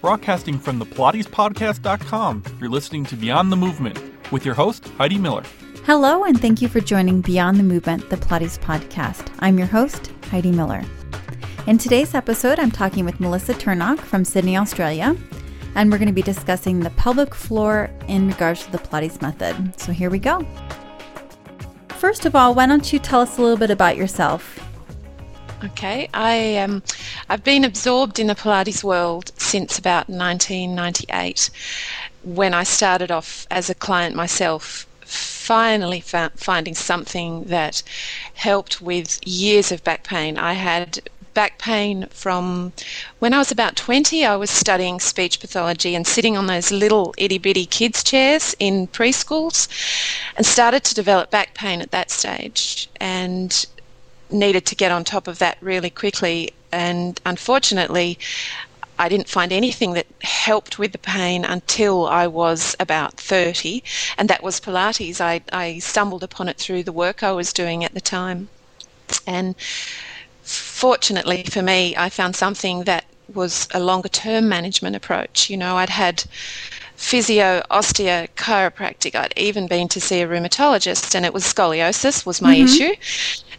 broadcasting from the PilatesPodcast.com. You're listening to Beyond the Movement with your host, Heidi Miller. Hello, and thank you for joining Beyond the Movement, the Pilates podcast. I'm your host, Heidi Miller. In today's episode, I'm talking with Melissa Turnock from Sydney, Australia, and we're going to be discussing the pelvic floor in regards to the Pilates method. So here we go. First of all, why don't you tell us a little bit about yourself? Okay, I um, I've been absorbed in the Pilates world since about 1998, when I started off as a client myself. Finally, found, finding something that helped with years of back pain. I had back pain from when I was about 20. I was studying speech pathology and sitting on those little itty bitty kids' chairs in preschools and started to develop back pain at that stage and needed to get on top of that really quickly. And unfortunately, I didn't find anything that helped with the pain until I was about 30, and that was Pilates. I, I stumbled upon it through the work I was doing at the time. And fortunately for me, I found something that was a longer term management approach. You know, I'd had physio, osteo, chiropractic. I'd even been to see a rheumatologist, and it was scoliosis was my mm-hmm. issue,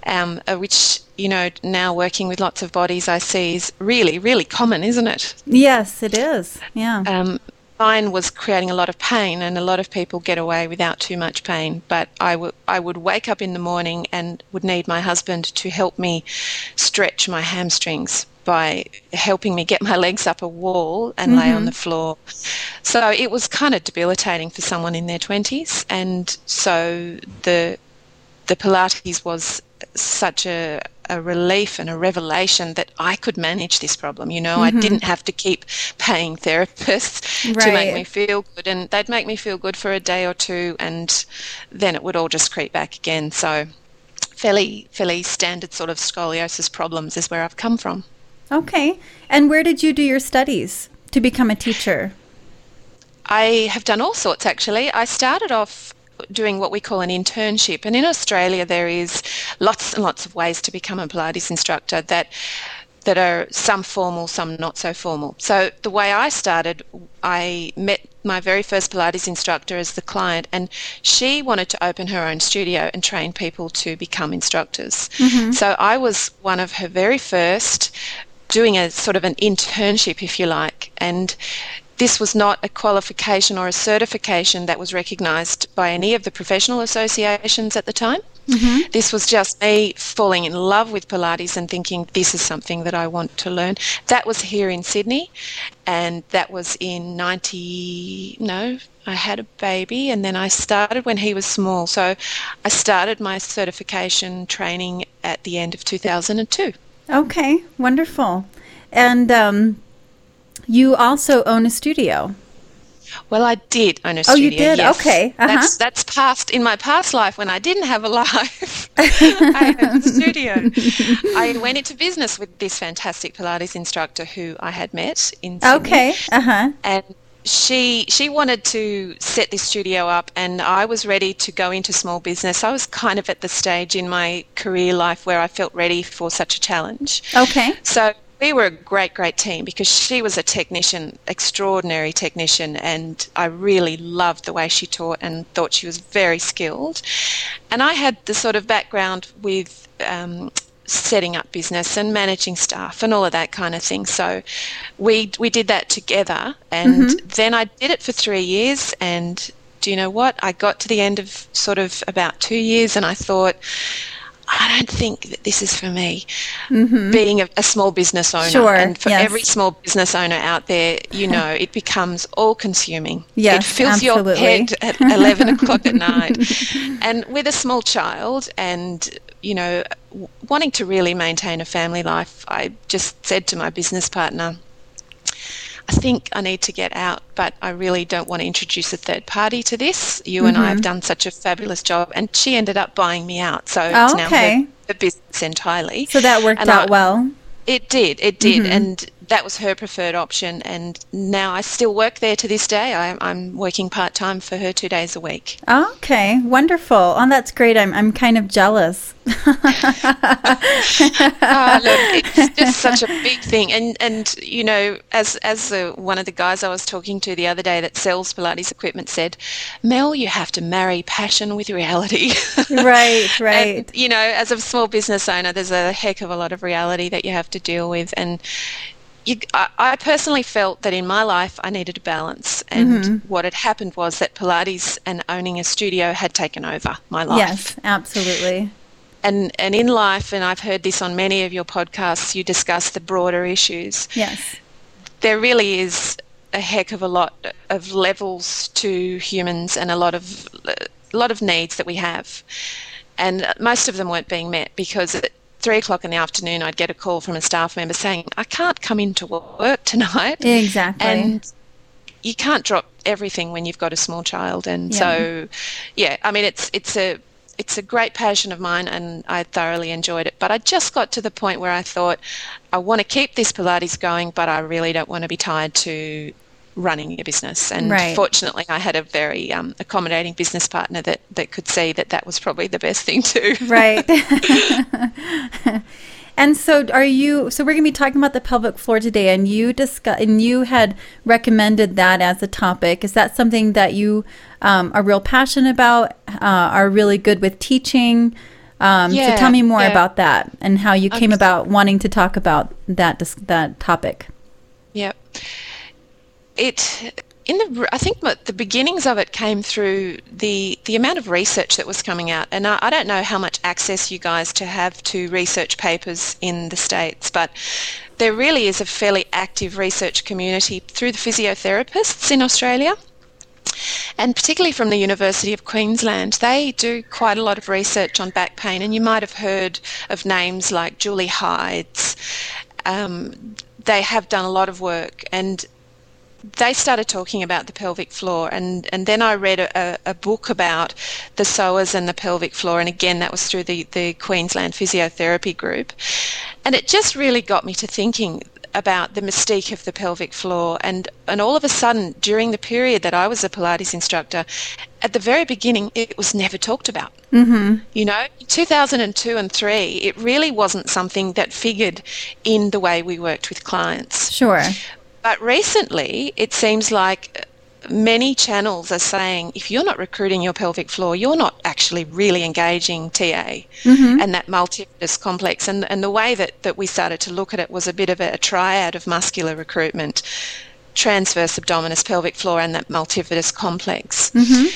um, uh, which you know now working with lots of bodies I see is really really common, isn't it? Yes, it is. Yeah. Um, mine was creating a lot of pain, and a lot of people get away without too much pain. But I, w- I would wake up in the morning and would need my husband to help me stretch my hamstrings by helping me get my legs up a wall and mm-hmm. lay on mm-hmm. the floor. So it was kind of debilitating for someone in their 20s. And so the the Pilates was such a, a relief and a revelation that I could manage this problem. You know, mm-hmm. I didn't have to keep paying therapists right. to make me feel good, and they'd make me feel good for a day or two, and then it would all just creep back again. So, fairly fairly standard sort of scoliosis problems is where I've come from. Okay, and where did you do your studies to become a teacher? I have done all sorts actually. I started off doing what we call an internship. And in Australia, there is lots and lots of ways to become a Pilates instructor that that are some formal, some not so formal. So the way I started, I met my very first Pilates instructor as the client, and she wanted to open her own studio and train people to become instructors. Mm-hmm. So I was one of her very first doing a sort of an internship, if you like, and this was not a qualification or a certification that was recognised by any of the professional associations at the time. Mm-hmm. This was just me falling in love with Pilates and thinking this is something that I want to learn. That was here in Sydney, and that was in 90. No, I had a baby, and then I started when he was small. So I started my certification training at the end of 2002. Okay, wonderful. And um, you also own a studio. Well, I did own a studio. Oh, you did? Yes. Okay. Uh-huh. That's that's past in my past life when I didn't have a life. I had a studio. I went into business with this fantastic Pilates instructor who I had met in Sydney. Okay. Uh huh. And she she wanted to set this studio up and I was ready to go into small business. I was kind of at the stage in my career life where I felt ready for such a challenge. Okay. So we were a great, great team because she was a technician, extraordinary technician, and I really loved the way she taught and thought she was very skilled. And I had the sort of background with um, setting up business and managing staff and all of that kind of thing. So we we did that together, and mm-hmm. then I did it for three years. And do you know what? I got to the end of sort of about two years, and I thought I don't think that this is for me. Mm-hmm. Being a, a, small business owner, sure, and for yes. every small business owner out there, you know, it becomes all consuming. Yes, it fills absolutely. your head at 11 o'clock at night. And with a small child and, you know, wanting to really maintain a family life, I just said to my business partner, I think I need to get out, but I really don't want to introduce a third party to this. You mm-hmm. and I have mm-hmm. done such a fabulous job, and she ended up buying me out, so oh, it's okay. now her, her, business entirely. So that worked and out I, well. It did, it did, mm-hmm. and that was her preferred option. And now I still work there to this day. I, I'm working part time for her two days a week. Okay, wonderful. Oh, that's great. I'm, I'm kind of jealous. oh, look, it's just such a big thing, and and you know, as as the, one of the guys I was talking to the other day that sells Pilates equipment said, Mel, you have to marry passion with reality. right, right. And, you know, as a small business owner, there's a heck of a lot of reality that you have to deal with, and you, I, I, personally felt that in my life I needed a balance, and mm-hmm. what had happened was that Pilates and owning a studio had taken over my life. Yes, absolutely. And and in life, and I've heard this on many of your podcasts, you discuss the broader issues. Yes, there really is a heck of a lot of levels to humans, and a lot of a lot of needs that we have, and most of them weren't being met because. It, three o'clock in the afternoon, I'd get a call from a staff member saying, I can't come into work tonight. Exactly. And you can't drop everything when you've got a small child. And yeah. so, yeah, I mean, it's, it's a, it's a great passion of mine and I thoroughly enjoyed it. But I just got to the point where I thought, I want to keep this Pilates going, but I really don't want to be tied to running your business. And right. fortunately, I had a very um, accommodating business partner that, that could see that that was probably the best thing to. Right. and so, are you? So we're going to be talking about the pelvic floor today, and you discuss, and you had recommended that as a topic. Is that something that you um, are real passionate about? Uh, are really good with teaching? Um, yeah, so tell me more yeah. about that and how you came okay. about wanting to talk about that that topic. Yep it in the I think the beginnings of it came through the the amount of research that was coming out, and I, I, don't know how much access you guys to have to research papers in the states, but there really is a fairly active research community through the physiotherapists in Australia. And particularly from the University of Queensland, they do quite a lot of research on back pain, and you might have heard of names like Julie Hides. Um, they have done a lot of work, and they started talking about the pelvic floor and, and then I read a, a, book about the psoas and the pelvic floor and again that was through the, the Queensland Physiotherapy Group. And it just really got me to thinking about the mystique of the pelvic floor and, and all of a sudden during the period that I was a Pilates instructor at the very beginning it was never talked about. Mm-hmm. you know 2002 and 3 it really wasn't something that figured in the way we worked with clients. Sure but recently, it seems like many channels are saying if you're not recruiting your pelvic floor, you're not actually really engaging TA mm-hmm. and that multifidus complex. And, and the way that, that we started to look at it was a bit of a, a triad of muscular recruitment, transverse abdominis, pelvic floor, and that multifidus complex. Mm-hmm.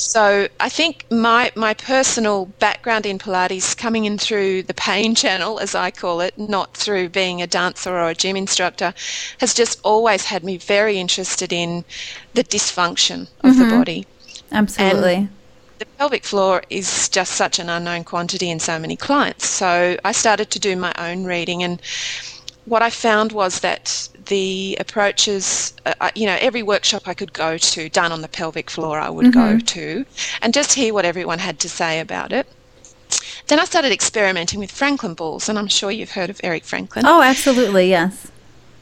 So I think my my personal background in Pilates, coming in through the pain channel, as I call it, not through being a dancer or a gym instructor, has just always had me very interested in the dysfunction of mm-hmm. the body. Absolutely. And the pelvic floor is just such an unknown quantity in so many clients. So I started to do my own reading and what I found was that the approaches, uh, you know, every workshop I could go to done on the pelvic floor, I would mm-hmm. go to and just hear what everyone had to say about it. Then I started experimenting with Franklin balls, and I'm sure you've heard of Eric Franklin. Oh, absolutely, yes.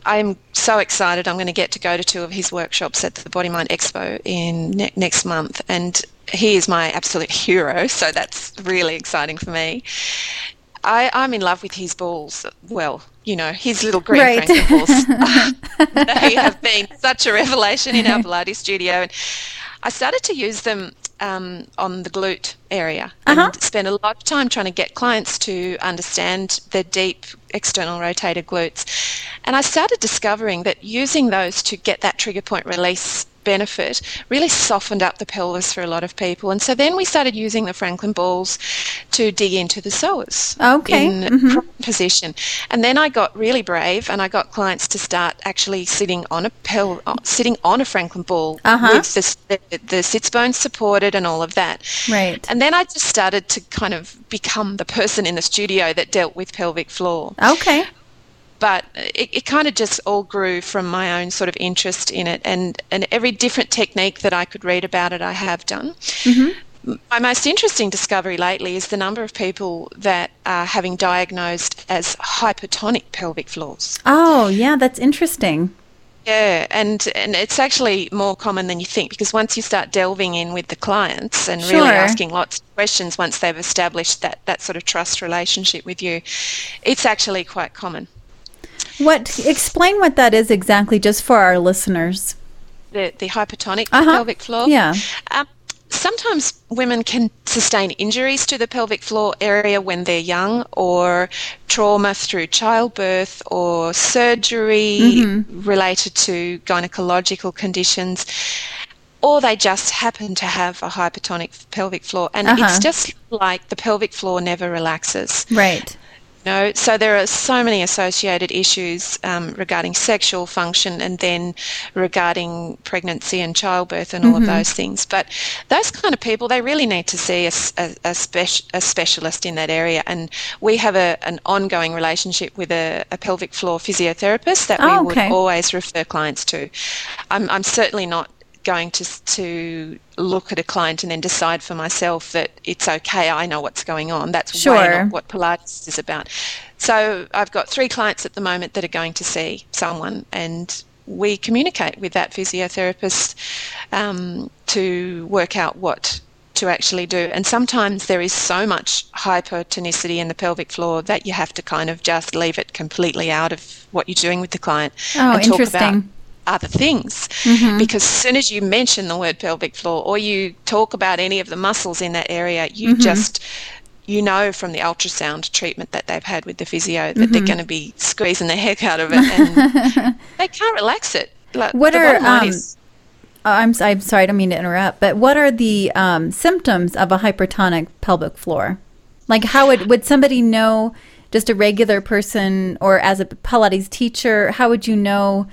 I'm so excited. I'm going to get to go to two of his workshops at the Body Mind Expo in ne- next month, and he is my absolute hero. So that's really exciting for me. I, I'm in love with his balls. Well, you know, his little green right. they have been such a revelation in our Pilates studio. And I started to use them um, on the glute area and uh-huh. spend a lot of time trying to get clients to understand the deep external rotator glutes. And I started discovering that using those to get that trigger point release benefit really softened up the pelvis for a lot of people. And so then we started using the Franklin balls to dig into the psoas okay. in mm-hmm. position. And then I got really brave and I got clients to start actually sitting on a pel- uh, sitting on a Franklin ball uh-huh. with the, the, the sits bones supported and all of that. Right. And then I just started to kind of become the person in the studio that dealt with pelvic floor. Okay but it, it kind of just all grew from my own sort of interest in it and, and every different technique that I could read about it I have done. Mm-hmm. my most interesting discovery lately is the number of people that are having diagnosed as hypertonic pelvic floors. Oh, yeah, that's interesting. Yeah, and and it's actually more common than you think because once you start delving in with the clients and Sure. really asking lots of questions once they've established that that sort of trust relationship with you, it's actually quite common. What explain what that is exactly just for our listeners. The the hypertonic Uh-huh. pelvic floor. Yeah. Um, sometimes women can sustain injuries to the pelvic floor area when they're young, or trauma through childbirth, or surgery Mm-hmm. related to gynecological conditions. Or they just happen to have a hypertonic pelvic floor, and Uh-huh. it's just like the pelvic floor never relaxes. Right. No, so there are so many associated issues um, regarding sexual function and then regarding pregnancy and childbirth and all of those things. But those kind of people, they really need to see a, a- a spec- a specialist in that area. And we have a, an ongoing relationship with a, a pelvic floor physiotherapist that we Oh, would okay. always refer clients to. I'm, I'm certainly not going to to look at a client and then decide for myself that it's okay. I know what's going on. That's way Sure. not what Pilates is about. So I've got three clients at the moment that are going to see someone, and we communicate with that physiotherapist um, to work out what to actually do. And sometimes there is so much hypertonicity in the pelvic floor that you have to kind of just leave it completely out of what you're doing with the client Oh, and talk about interesting. Other things. Because as soon as you mention the word pelvic floor or you talk about any of the muscles in that area you just you know from the ultrasound treatment that they've had with the physio that they're going to be squeezing the heck out of it and they can't relax it. Like, What are, um, is- Uh, I'm, I'm sorry, I don't mean to interrupt, but what are the um, symptoms of a hypertonic pelvic floor? Like, how would, would somebody know, just a regular person or as a Pilates teacher, how would you know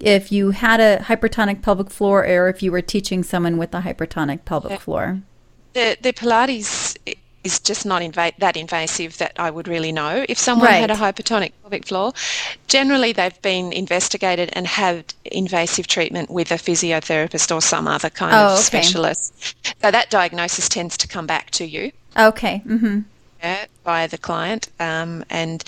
if you had a hypertonic pelvic floor or if you were teaching someone with a hypertonic pelvic floor? the, the Pilates is just not inva- that invasive that I would really know if someone had a hypertonic pelvic floor. Generally, they've been investigated and had invasive treatment with a physiotherapist or some other kind Oh, of okay. specialist. So that diagnosis tends to come back to you. Okay. Mm-hmm. yeah, by the client. Um, and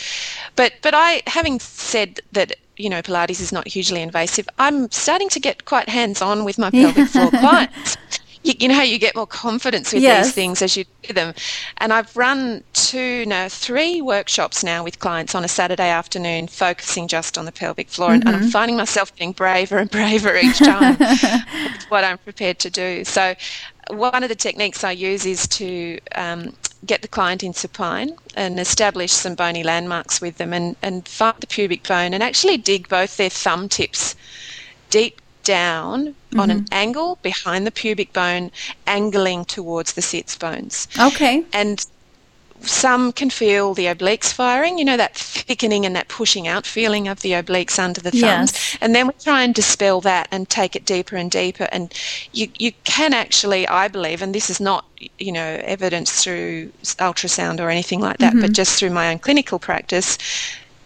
but but I, having said that, you know, Pilates is not hugely invasive. I'm starting to get quite hands on with my pelvic floor clients. You, you know how you get more confidence with Yes. these things as you do them. And I've run two, no, three workshops now with clients on a Saturday afternoon, focusing just on the pelvic floor. And, and I'm mm-hmm. finding myself getting braver and braver each time with what I'm prepared to do. So, one of the techniques I use is to um, get the client in supine and establish some bony landmarks with them and, and find the pubic bone and actually dig both their thumb tips deep down on an angle behind the pubic bone, angling towards the sits bones. Okay. And some can feel the obliques firing, you know, that thickening and that pushing out feeling of the obliques under the thumbs. Yes. And then we try and dispel that and take it deeper and deeper. And you, you can actually, I believe, and this is not, you know, evidence through ultrasound or anything like that, but mm-hmm. just through my own clinical practice,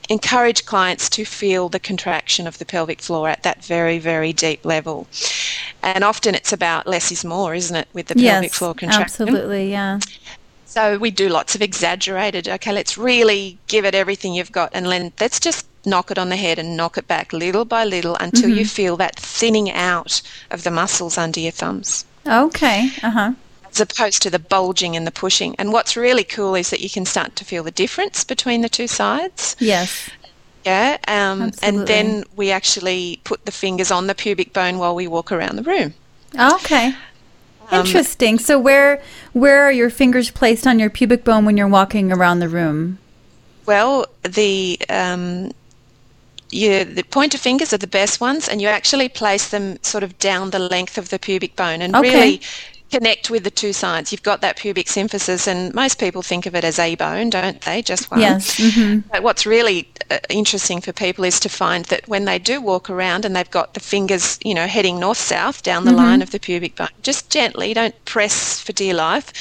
encourage clients to feel the contraction of the pelvic floor at that very, very deep level. And often it's about less is more, isn't it, with the pelvic Yes. floor contraction? Absolutely. Yeah. So we do lots of exaggerated, okay, let's really give it everything you've got and then let's just knock it on the head and knock it back little by little until you feel that thinning out of the muscles under your thumbs Okay. Uh huh. as opposed to the bulging and the pushing. And what's really cool is that you can start to feel the difference between the two sides. Yes. Yeah. Um, and then we actually put the fingers on the pubic bone while we walk around the room. Okay. Um, Interesting. So where where are your fingers placed on your pubic bone when you're walking around the room? Well, the um, you, the pointer fingers are the best ones, and you actually place them sort of down the length of the pubic bone and Okay. really connect with the two sides. You've got that pubic symphysis, and most people think of it as a bone, don't they? Just one. Yes. hmm But what's really uh, interesting for people is to find that when they do walk around and they've got the fingers, you know, heading north south down the line of the pubic bone, just gently, don't press for dear life.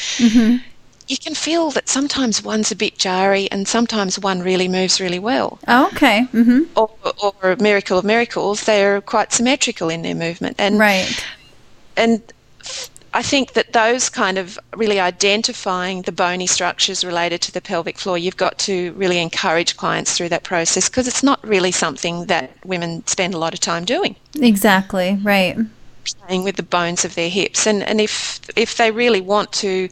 You can feel that sometimes one's a bit jarry and sometimes one really moves really well. Okay. hmm Or, or a miracle of miracles, they're quite symmetrical in their movement. And Right. and I think that those kind of really identifying the bony structures related to the pelvic floor, you've got to really encourage clients through that process because it's not really something that women spend a lot of time doing. Exactly, right. Playing with the bones of their hips. And, and if, if they really want to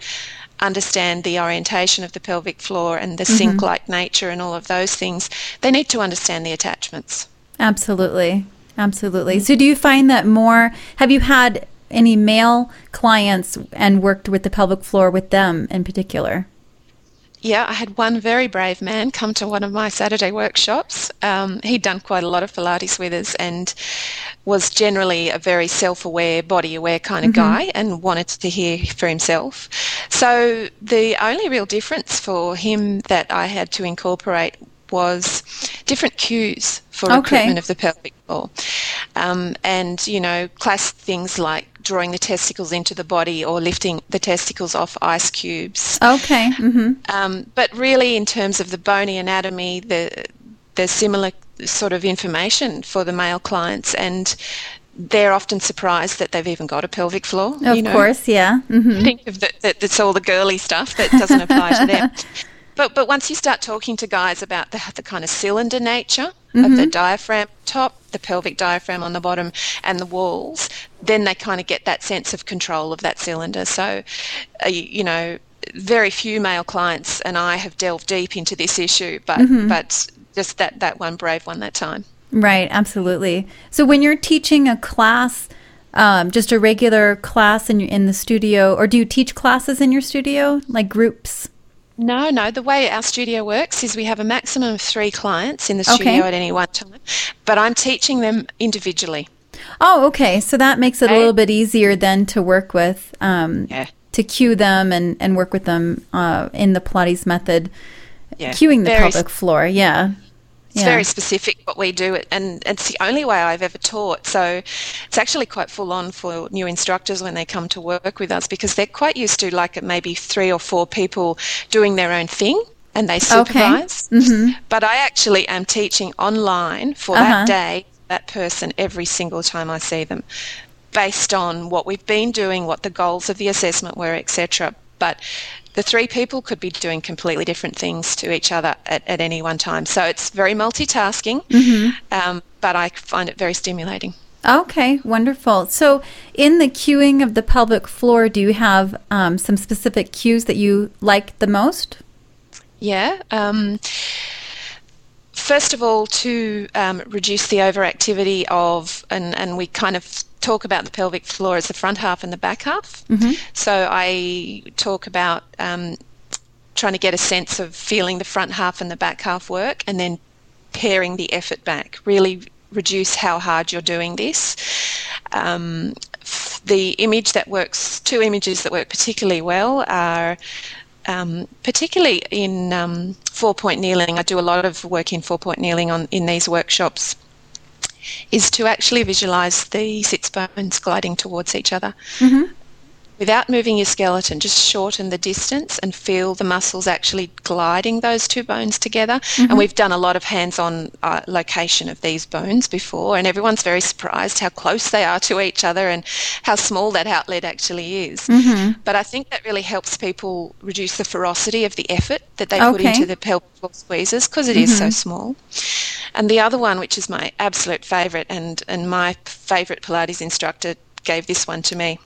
understand the orientation of the pelvic floor and the mm-hmm. sink like nature and all of those things, they need to understand the attachments. Absolutely. Absolutely. Mm-hmm. So, do you find that more? Have you had any male clients and worked with the pelvic floor with them in particular? Yeah, I had one very brave man come to one of my Saturday workshops. Um, he'd done quite a lot of Pilates with us and was generally a very self aware, body aware kind of mm-hmm. guy and wanted to hear for himself. So the only real difference for him that I had to incorporate was different cues for okay. recruitment of the pelvic floor. Um, and, you know, class things like drawing the testicles into the body or lifting the testicles off ice cubes. Okay. Mm-hmm. Um, but really, in terms of the bony anatomy, the there's similar sort of information for the male clients, and they're often surprised that they've even got a pelvic floor. Of you know? course, yeah. Mm-hmm. Think of that, that. That's all the girly stuff that doesn't apply to them. But but once you start talking to guys about the, the kind of cylinder nature mm-hmm. of the mm-hmm. diaphragm top, the pelvic diaphragm on the bottom, and the walls, then they kind of get that sense of control of that cylinder. So, uh, you know, very few male clients and I have delved deep into this issue, but mm-hmm. but just that that one brave one that time. Right, absolutely. So when you're teaching a class. Um, just a regular class in in the studio, or do you teach classes in your studio, like groups? No, no. The way our studio works is we have a maximum of three clients in the studio okay. at any one time, but I'm teaching them individually. Oh, okay. So that makes it a little bit easier then to work with, um, yeah. to cue them and, and work with them uh, in the Pilates method, yeah. cueing the Very pelvic floor. Yeah. It's yeah. very specific what we do, and it's the only way I've ever taught. So it's actually quite full on for new instructors when they come to work with us because they're quite used to like maybe three or four people doing their own thing and they supervise. Okay. Mm-hmm. But I actually am teaching online for uh-huh. that day, that person every single time I see them based on what we've been doing, what the goals of the assessment were, etc. But the three people could be doing completely different things to each other at, at any one time. So it's very multitasking, mm-hmm. um, but I find it very stimulating. Okay, wonderful. So, in the cueing of the pelvic floor, do you have um, some specific cues that you like the most? Yeah. Um, first of all, to um, reduce the overactivity of, and, and we kind of talk about the pelvic floor as the front half and the back half. Mm-hmm. So I talk about um, trying to get a sense of feeling the front half and the back half work and then paring the effort back. Really reduce how hard you're doing this. Um, the image that works, two images that work particularly well are um, particularly in um, four point kneeling. I do a lot of work in four point kneeling on in these workshops is to actually visualize the sits bones gliding towards each other. Mm-hmm without moving your skeleton, just shorten the distance and feel the muscles actually gliding those two bones together. Mm-hmm. And we've done a lot of hands on uh, location of these bones before, and everyone's very surprised how close they are to each other and how small that outlet actually is. Mm-hmm. But I think that really helps people reduce the ferocity of the effort that they okay. put into the pelvic floor squeezes because it mm-hmm. is so mm-hmm. small. And the other one, which is my absolute favourite, and, and my favourite Pilates instructor gave this one to me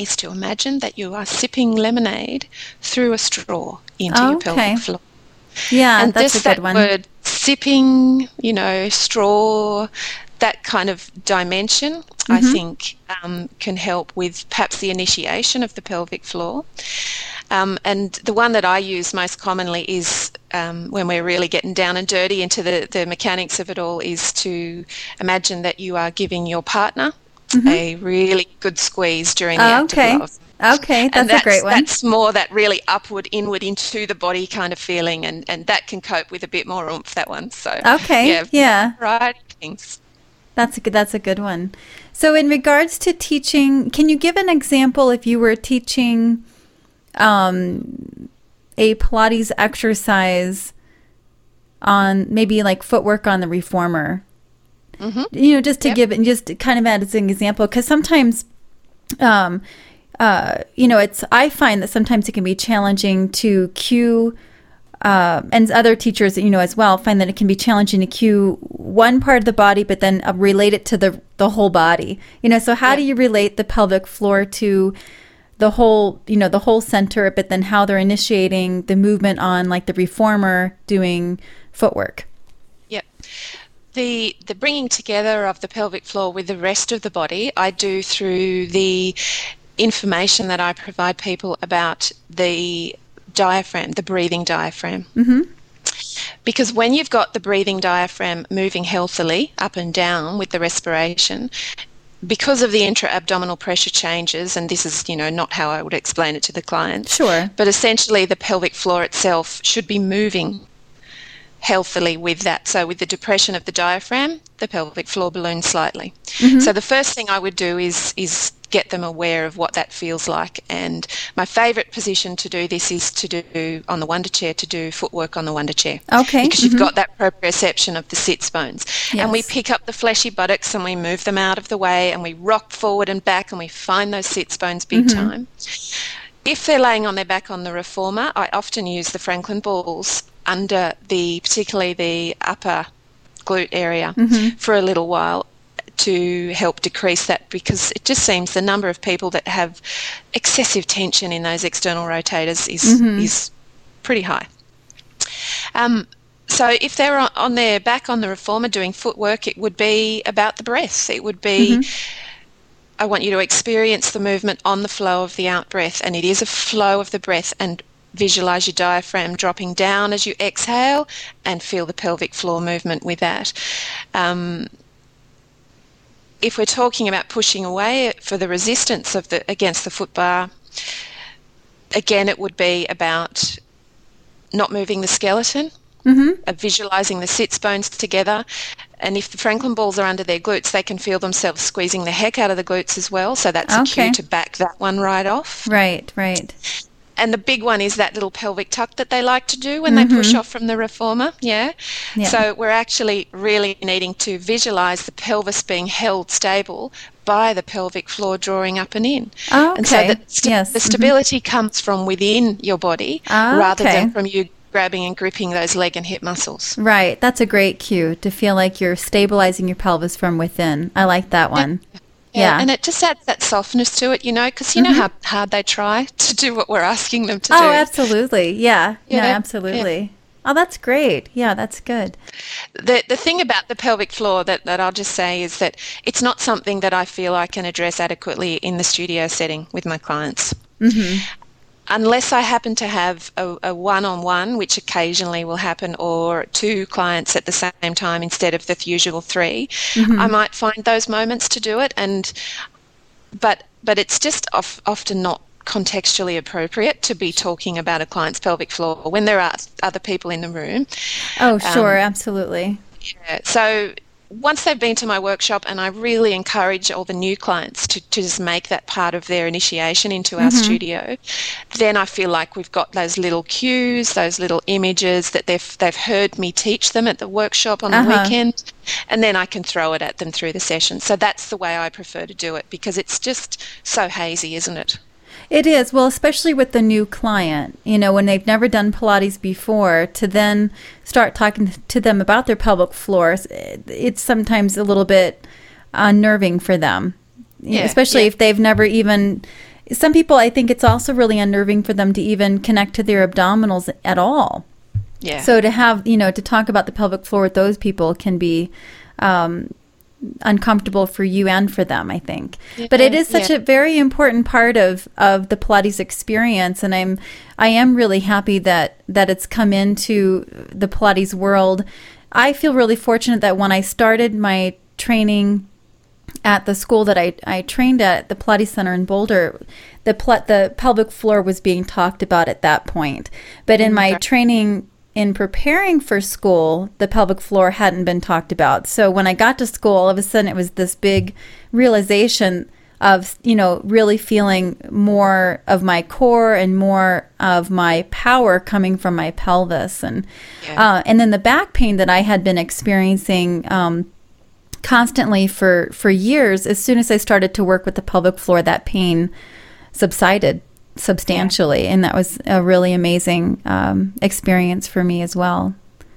is to imagine that you are sipping lemonade through a straw into oh, your pelvic floor. Yeah, and that's good that one. word sipping, you know, straw, that kind of dimension, mm-hmm. I think, um, can help with perhaps the initiation of the pelvic floor. Um, and the one that I use most commonly is um, when we're really getting down and dirty into the, the mechanics of it all, is to imagine that you are giving your partner mm-hmm. a really good squeeze during the oh, okay. active Okay, that's, that's, a great one. That's more that really upward, inward, into the body kind of feeling, and, and that can cope with a bit more oomph. That one. So okay, yeah, yeah, right things. That's a good. That's a good one. So, in regards to teaching, can you give an example if you were teaching um, a Pilates exercise on maybe like footwork on the reformer? Mm-hmm. You know, just to yep. give and just kind of add as an example, because sometimes, um, uh, you know, it's I find that sometimes it can be challenging to cue. Uh, and other teachers, you know, as well, find that it can be challenging to cue one part of the body, but then uh, relate it to the the whole body. You know, so how do you relate the pelvic floor to the whole, you know, the whole center, but then how they're initiating the movement on like the reformer doing footwork? Yep. The the bringing together of the pelvic floor with the rest of the body, I do through the information that I provide people about the diaphragm, the breathing diaphragm. Mm-hmm. Because when you've got the breathing diaphragm moving healthily up and down with the respiration, because of the intra-abdominal pressure changes, and this is, you know, not how I would explain it to the client. Sure. But essentially, the pelvic floor itself should be moving healthily with that. So, with the depression of the diaphragm, the pelvic floor balloons slightly. Mm-hmm. So, the first thing I would do is is get them aware of what that feels like. And my favourite position to do this is to do on the Wunda chair to do footwork on the Wunda chair. Okay, Because you've mm-hmm. got that proprioception of the sits bones. And we pick up the fleshy buttocks and we move them out of the way and we rock forward and back and we find those sits bones big mm-hmm. time. If they're laying on their back on the reformer, I often use the Franklin balls under the, particularly the upper glute area mm-hmm. for a little while to help decrease that because it just seems the number of people that have excessive tension in those external rotators is mm-hmm. is pretty high. Um, so if they're on, on their back on the reformer doing footwork, it would be about the breath. It would be mm-hmm. I want you to experience the movement on the flow of the out breath, and it is a flow of the breath. And visualize your diaphragm dropping down as you exhale, and feel the pelvic floor movement with that. Um, if we're talking about pushing away for the resistance of the against the foot bar, again, it would be about not moving the skeleton, uh, visualizing the sits bones together. And if the Franklin balls are under their glutes, they can feel themselves squeezing the heck out of the glutes as well. So that's a cue to back that one right off. Right, right. And the big one is that little pelvic tuck that they like to do when they push off from the reformer. Yeah. Yeah. So we're actually really needing to visualize the pelvis being held stable by the pelvic floor drawing up and in. Oh, And so okay. that st- Yes. the Mhm. stability comes from within your body Ah, rather okay. than from you grabbing and gripping those leg and hip muscles. Right. That's a great cue to feel like you're stabilizing your pelvis from within. I like that one. Yeah. Mm-hmm. And it just adds that softness to it, you know, because you know how hard they try to do what we're asking them to oh, do. Oh, absolutely. Yeah. No, Yeah, absolutely. Oh, that's great. Yeah, that's good. the the thing about the pelvic floor that, that I'll just say is that it's not something that I feel I can address adequately in the studio setting with my clients. Unless I happen to have a, a one-on-one, which occasionally will happen, or two clients at the same time instead of the usual 3 mm-hmm. I might find those moments to do it, and but but it's just of, often not contextually appropriate to be talking about a client's pelvic floor when there are other people in the room. Oh, sure. Um, absolutely. Yeah, So once they've been to my workshop, and I really encourage all the new clients to, to just make that part of their initiation into our studio, then I feel like we've got those little cues, those little images that they've they've heard me teach them at the workshop on the Uh-huh. weekend, and then I can throw it at them through the session. So that's the way I prefer to do it because it's just so hazy, isn't it? It is. Well, especially with the new client, you know, when they've never done Pilates before, to then start talking to them about their pelvic floors, it's sometimes a little bit unnerving for them. Yeah, especially yeah. if they've never even. Some people, I think it's also really unnerving for them to even connect to their abdominals at all. Yeah. So to have, you know, to talk about the pelvic floor with those people can be um, uncomfortable for you and for them, I think. but it is such yeah. a very important part of of the Pilates experience, and I'm I am really happy that that it's come into the Pilates world. I feel really fortunate that when I started my training at the school that I, I trained at, the Pilates Center in Boulder, the pl- the pelvic floor was being talked about at that point. But in mm-hmm. my training in preparing for school, the pelvic floor hadn't been talked about. So when I got to school, all of a sudden it was this big realization of, you know, really feeling more of my core and more of my power coming from my pelvis. And, Yeah. uh, and then the back pain that I had been experiencing, um, constantly for for years as soon as i started to work with the pelvic floor that pain subsided substantially, yeah. and that was a really amazing um, experience for me as well.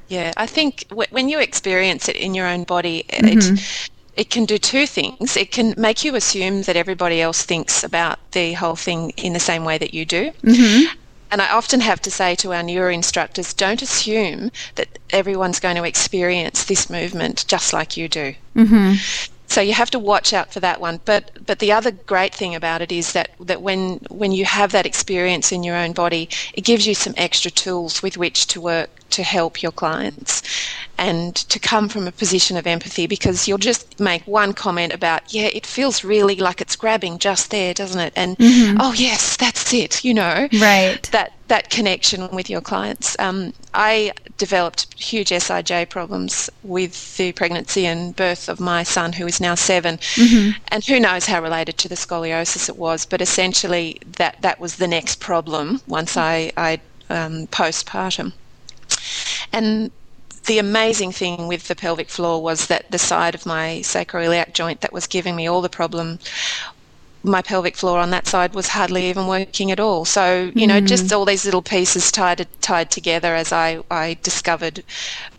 Yeah, I think w- when you experience it in your own body, mm-hmm. it it can do two things. It can make you assume that everybody else thinks about the whole thing in the same way that you do. Mm-hmm. And I often have to say to our neuro instructors, don't assume that everyone's going to experience this movement just like you do. Mm-hmm. So you have to watch out for that one. But but the other great thing about it is that, that when when you have that experience in your own body, it gives you some extra tools with which to work to help your clients and to come from a position of empathy because you'll just make one comment about, yeah, it feels really like it's grabbing just there, doesn't it? And mm-hmm. oh yes, that's it, you know. Right. That that connection with your clients. Um, I developed huge SIJ problems with the pregnancy and birth of my son, who is now 7 mm-hmm. and who knows how related to the scoliosis it was. But essentially, that that was the next problem once I I um, postpartum. And the amazing thing with the pelvic floor was that the side of my sacroiliac joint that was giving me all the problem my pelvic floor on that side was hardly even working at all. So, you know, mm. just all these little pieces tied tied together as I, I discovered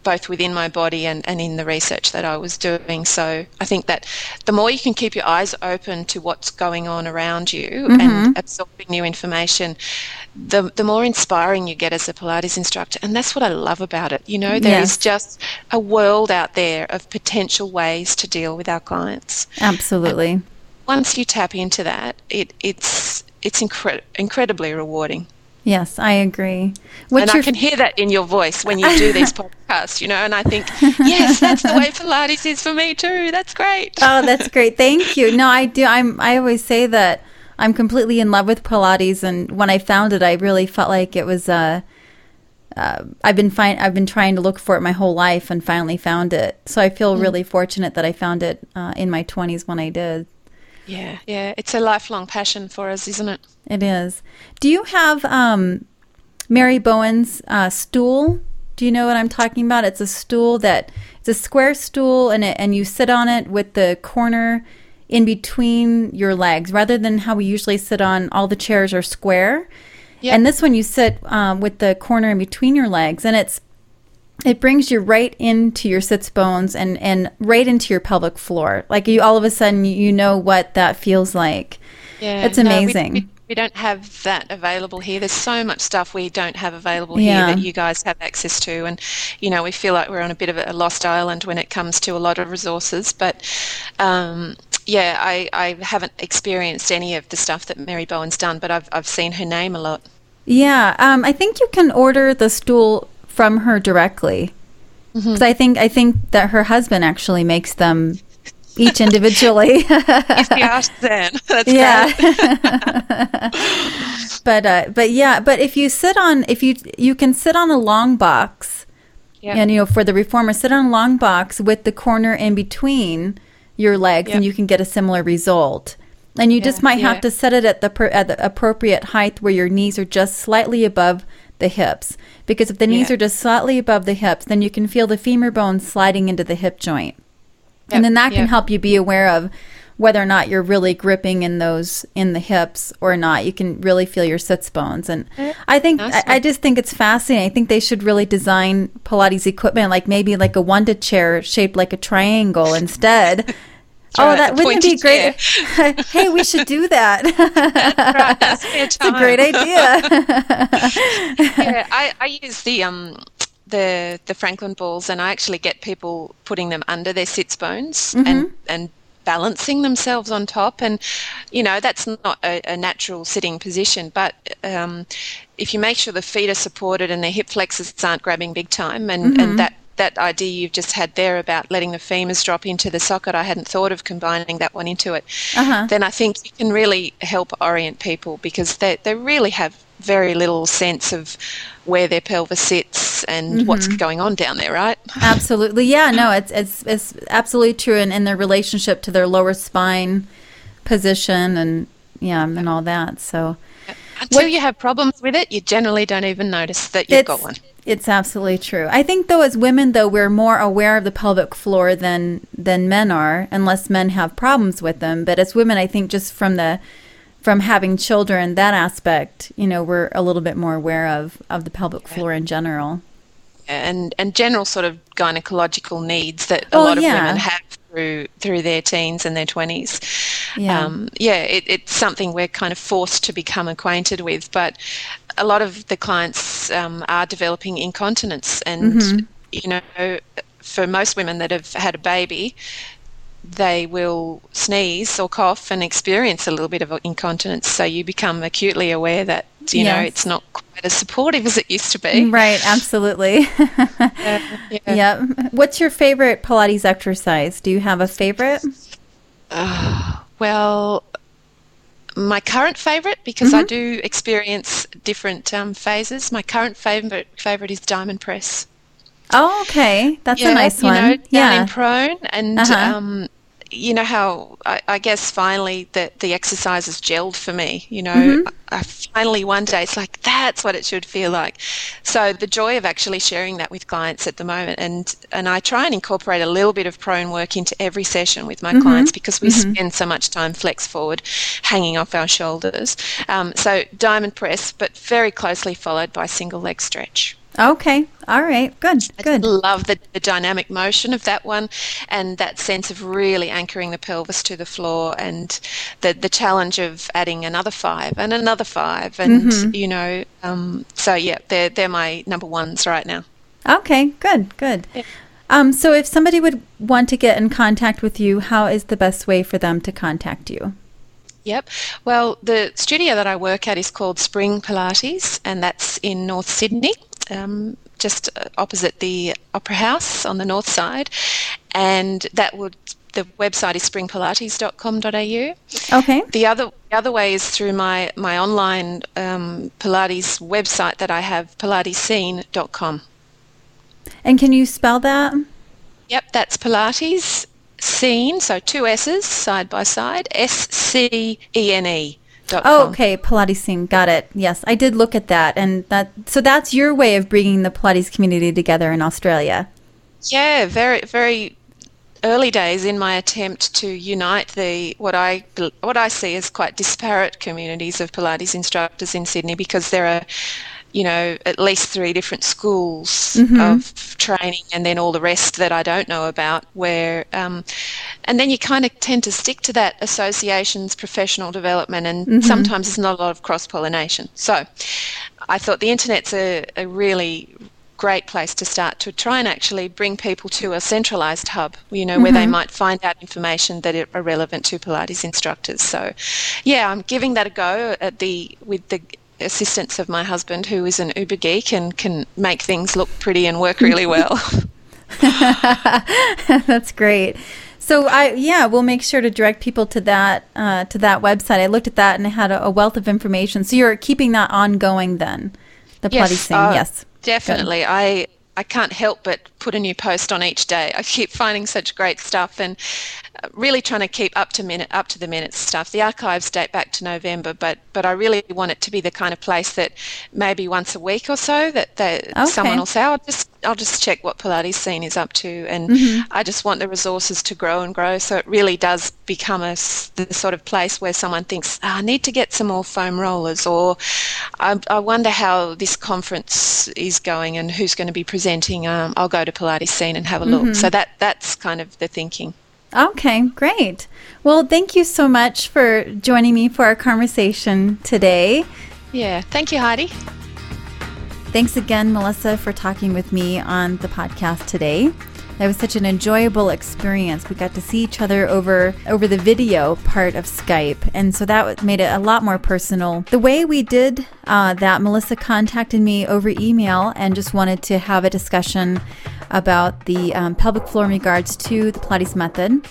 both within my body and, and in the research that I was doing. So I think that the more you can keep your eyes open to what's going on around you mm-hmm. and absorbing new information, the the more inspiring you get as a Pilates instructor. And that's what I love about it. You know, there yes. is just a world out there of potential ways to deal with our clients. Absolutely. And once you tap into that, it, it's it's incre- incredibly rewarding. Yes, I agree. What's and I can hear that in your voice when you do these podcasts, you know, and I think, yes, that's the way Pilates is for me too. That's great. Oh, that's great. Thank you. No, I do. I'm. I always say that I'm completely in love with Pilates, and when I found it, I really felt like it was. Uh, uh, I've been find, I've been trying to look for it my whole life, and finally found it. So I feel mm. really fortunate that I found it uh, in my 20s when I did. Yeah, yeah, it's a lifelong passion for us, isn't it? It is. Do you have um, Mary Bowen's uh, stool? Do you know what I'm talking about? It's a stool that it's a square stool, and it, and you sit on it with the corner in between your legs, rather than how we usually sit on. All the chairs are square, yep. and this one you sit um, with the corner in between your legs, and it's it brings you right into your sits bones and and right into your pelvic floor. Like you all of a sudden you know what that feels like. Yeah, it's amazing. No, we, we, we, don't have that available here. There's so much stuff we don't have available yeah. here that you guys have access to, and you know we feel like we're on a bit of a lost island when it comes to a lot of resources. But um, yeah, I, I haven't experienced any of the stuff that Mary Bowen's done, but I've I've seen her name a lot. Yeah, um, I think you can order the stool from her directly. Because mm-hmm. I think I think that her husband actually makes them each individually. yes, then. That's yeah. but uh, but yeah, but if you sit on if you you can sit on a long box, yep. and you know for the reformer sit on a long box with the corner in between your legs, yep. and you can get a similar result. And you yeah, just might yeah. have to set it at the per, at the appropriate height where your knees are just slightly above the hips. Because if the knees yeah. are just slightly above the hips, then you can feel the femur bone sliding into the hip joint. Yep. And then that can yep. help you be aware of whether or not you're really gripping in those in the hips or not. You can really feel your sits bones. And I think I, I, just think it's fascinating. I think they should really design Pilates equipment like maybe like a Wunda chair shaped like a triangle instead. Oh, that wouldn't be great. hey, we should do that. That's right. it's a great idea. yeah, I, I use the um the the Franklin balls, and I actually get people putting them under their sits bones mm-hmm. and and balancing themselves on top and you know that's not a, a natural sitting position but um, if you make sure the feet are supported and their hip flexors aren't grabbing big time and, mm-hmm. and that that idea you've just had there about letting the femurs drop into the socket, I hadn't thought of combining that one into it. Uh-huh. Then I think you can really help orient people because they, they really have very little sense of where their pelvis sits and mm-hmm. what's going on down there, right? Absolutely. Yeah, no, it's it's it's absolutely true and in their relationship to their lower spine position and yeah, and all that. So until what, you have problems with it, you generally don't even notice that you've got one. It's absolutely true. I think though as women though we're more aware of the pelvic floor than than men are unless men have problems with them, but as women I think just from the from having children, that aspect, you know, we're a little bit more aware of of the pelvic floor in general. And and general sort of gynecological needs that a Oh, lot of yeah. women have through through their teens and their twenties. Yeah. Um, yeah, it, it's something we're kind of forced to become acquainted with, but a lot of the clients um, are developing incontinence, and mm-hmm. you know, for most women that have had a baby, they will sneeze or cough and experience a little bit of incontinence. So you become acutely aware that you know it's not quite as supportive as it used to be. Mm, right, absolutely. Yeah, yeah. yep. What's your favorite Pilates exercise? Do you have a favorite? Uh, well, my current favourite, because Mm-hmm. I do experience different um, phases. My current favourite favourite is diamond press. Oh, okay. That's a nice you one. know, down yeah. in prone, and Uh-huh. um, you know how I, I guess finally that the exercises gelled for me. You know, Mm-hmm. I, I finally one day it's like that's what it should feel like. So the joy of actually sharing that with clients at the moment, and and I try and incorporate a little bit of prone work into every session with my Mm-hmm. clients because we spend so much time flex forward, hanging off our shoulders. Um, so diamond press, but very closely followed by single leg stretch. Okay. All right. Good. I Good. love the, the dynamic motion of that one and that sense of really anchoring the pelvis to the floor and the, the challenge of adding another five and another five. And, Mm-hmm. you know, um, so yeah, they're, they're my number ones right now. Okay. Good. Good. Um, so if somebody would want to get in contact with you, how is the best way for them to contact you? Yep. Well, the studio that I work at is called Spring Pilates, and that's in North Sydney, um, just opposite the Opera House on the north side. And that would the website is springpilates.com.au. Okay. The other the other way is through my my online um, Pilates website that I have pilatescene.com. And can you spell that? Yep, that's Pilates scene, so two S's side by side, S C E N E. Oh, okay. Pilates scene. Got it. Yes, I did look at that, and that. So that's your way of bringing the Pilates community together in Australia. Yeah, very very early days in my attempt to unite the what I what I see as quite disparate communities of Pilates instructors in Sydney because there are you know at least three different schools mm-hmm. of training and then all the rest that I don't know about where um, and then you kind of tend to stick to that association's professional development and mm-hmm. sometimes there's not a lot of cross pollination so I thought the internet's a, a really great place to start to try and actually bring people to a centralized hub, you know, where they mm-hmm. might find out information that are relevant to Pilates instructors. So, yeah, I'm giving that a go at the with the assistance of my husband, who is an Uber geek and can make things look pretty and work really well. That's great. So I yeah, we'll make sure to direct people to that uh, to that website. I looked at that and it had a, a wealth of information. So you're keeping that ongoing then, the bloody thing. uh, yes. Definitely. I I can't help but put a new post on each day. I keep finding such great stuff and really trying to keep up to minute up to the minute stuff. The archives date back to November, but but I really want it to be the kind of place that maybe once a week or so that, that Okay. someone will say, "I'll just I'll just check what Pilates scene is up to," and Mm-hmm. I just want the resources to grow and grow. So it really does become a the sort of place where someone thinks, "Ah, "I need to get some more foam rollers," or I, I wonder how this conference is going and who's going to be presenting. Um, I'll go to Pilates scene and have a look. Mm-hmm. So that that's kind of the thinking. Okay, great. Well, thank you so much for joining me for our conversation today. Yeah. Thank you, Heidi. Thanks again, Melissa, for talking with me on the podcast today. That was such an enjoyable experience. We got to see each other over over the video part of Skype, and so that made it a lot more personal. The way we did uh, that, Melissa contacted me over email and just wanted to have a discussion about the um, pelvic floor in regards to the Pilates method.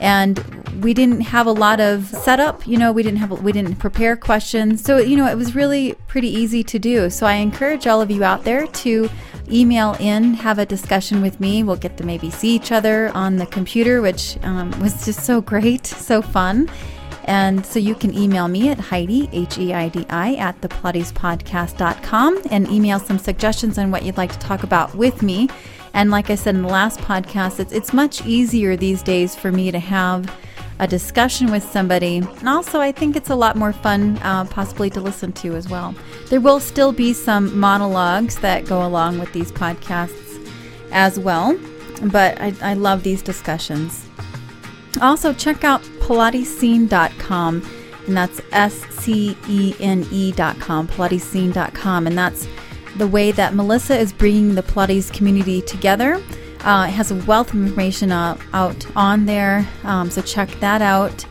And we didn't have a lot of setup you know we didn't have we didn't prepare questions. So you know it was really pretty easy to do. So i encourage all of you out there to email in have a discussion with me. We'll get to maybe see each other on the computer which um, was just so great so fun. And so you can email me at Heidi, H E I D I, at thepilatespodcast.com and email some suggestions on what you'd like to talk about with me. And like I said in the last podcast, it's, it's much easier these days for me to have a discussion with somebody. And also, I think it's a lot more fun, uh, possibly to listen to as well. There will still be some monologues that go along with these podcasts as well, but I, I love these discussions. Also, check out PilatesScene.com, and that's S C E N E.com, PilatesScene.com, and that's the way that Melissa is bringing the Pilates community together. Uh, it has a wealth of information uh, out on there, um, so check that out.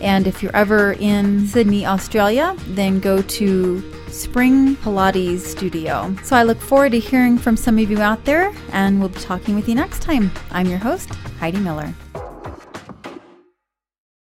And if you're ever in Sydney, Australia, then go to Spring Pilates Studio. So I look forward to hearing from some of you out there, and we'll be talking with you next time. I'm your host, Heidi Miller.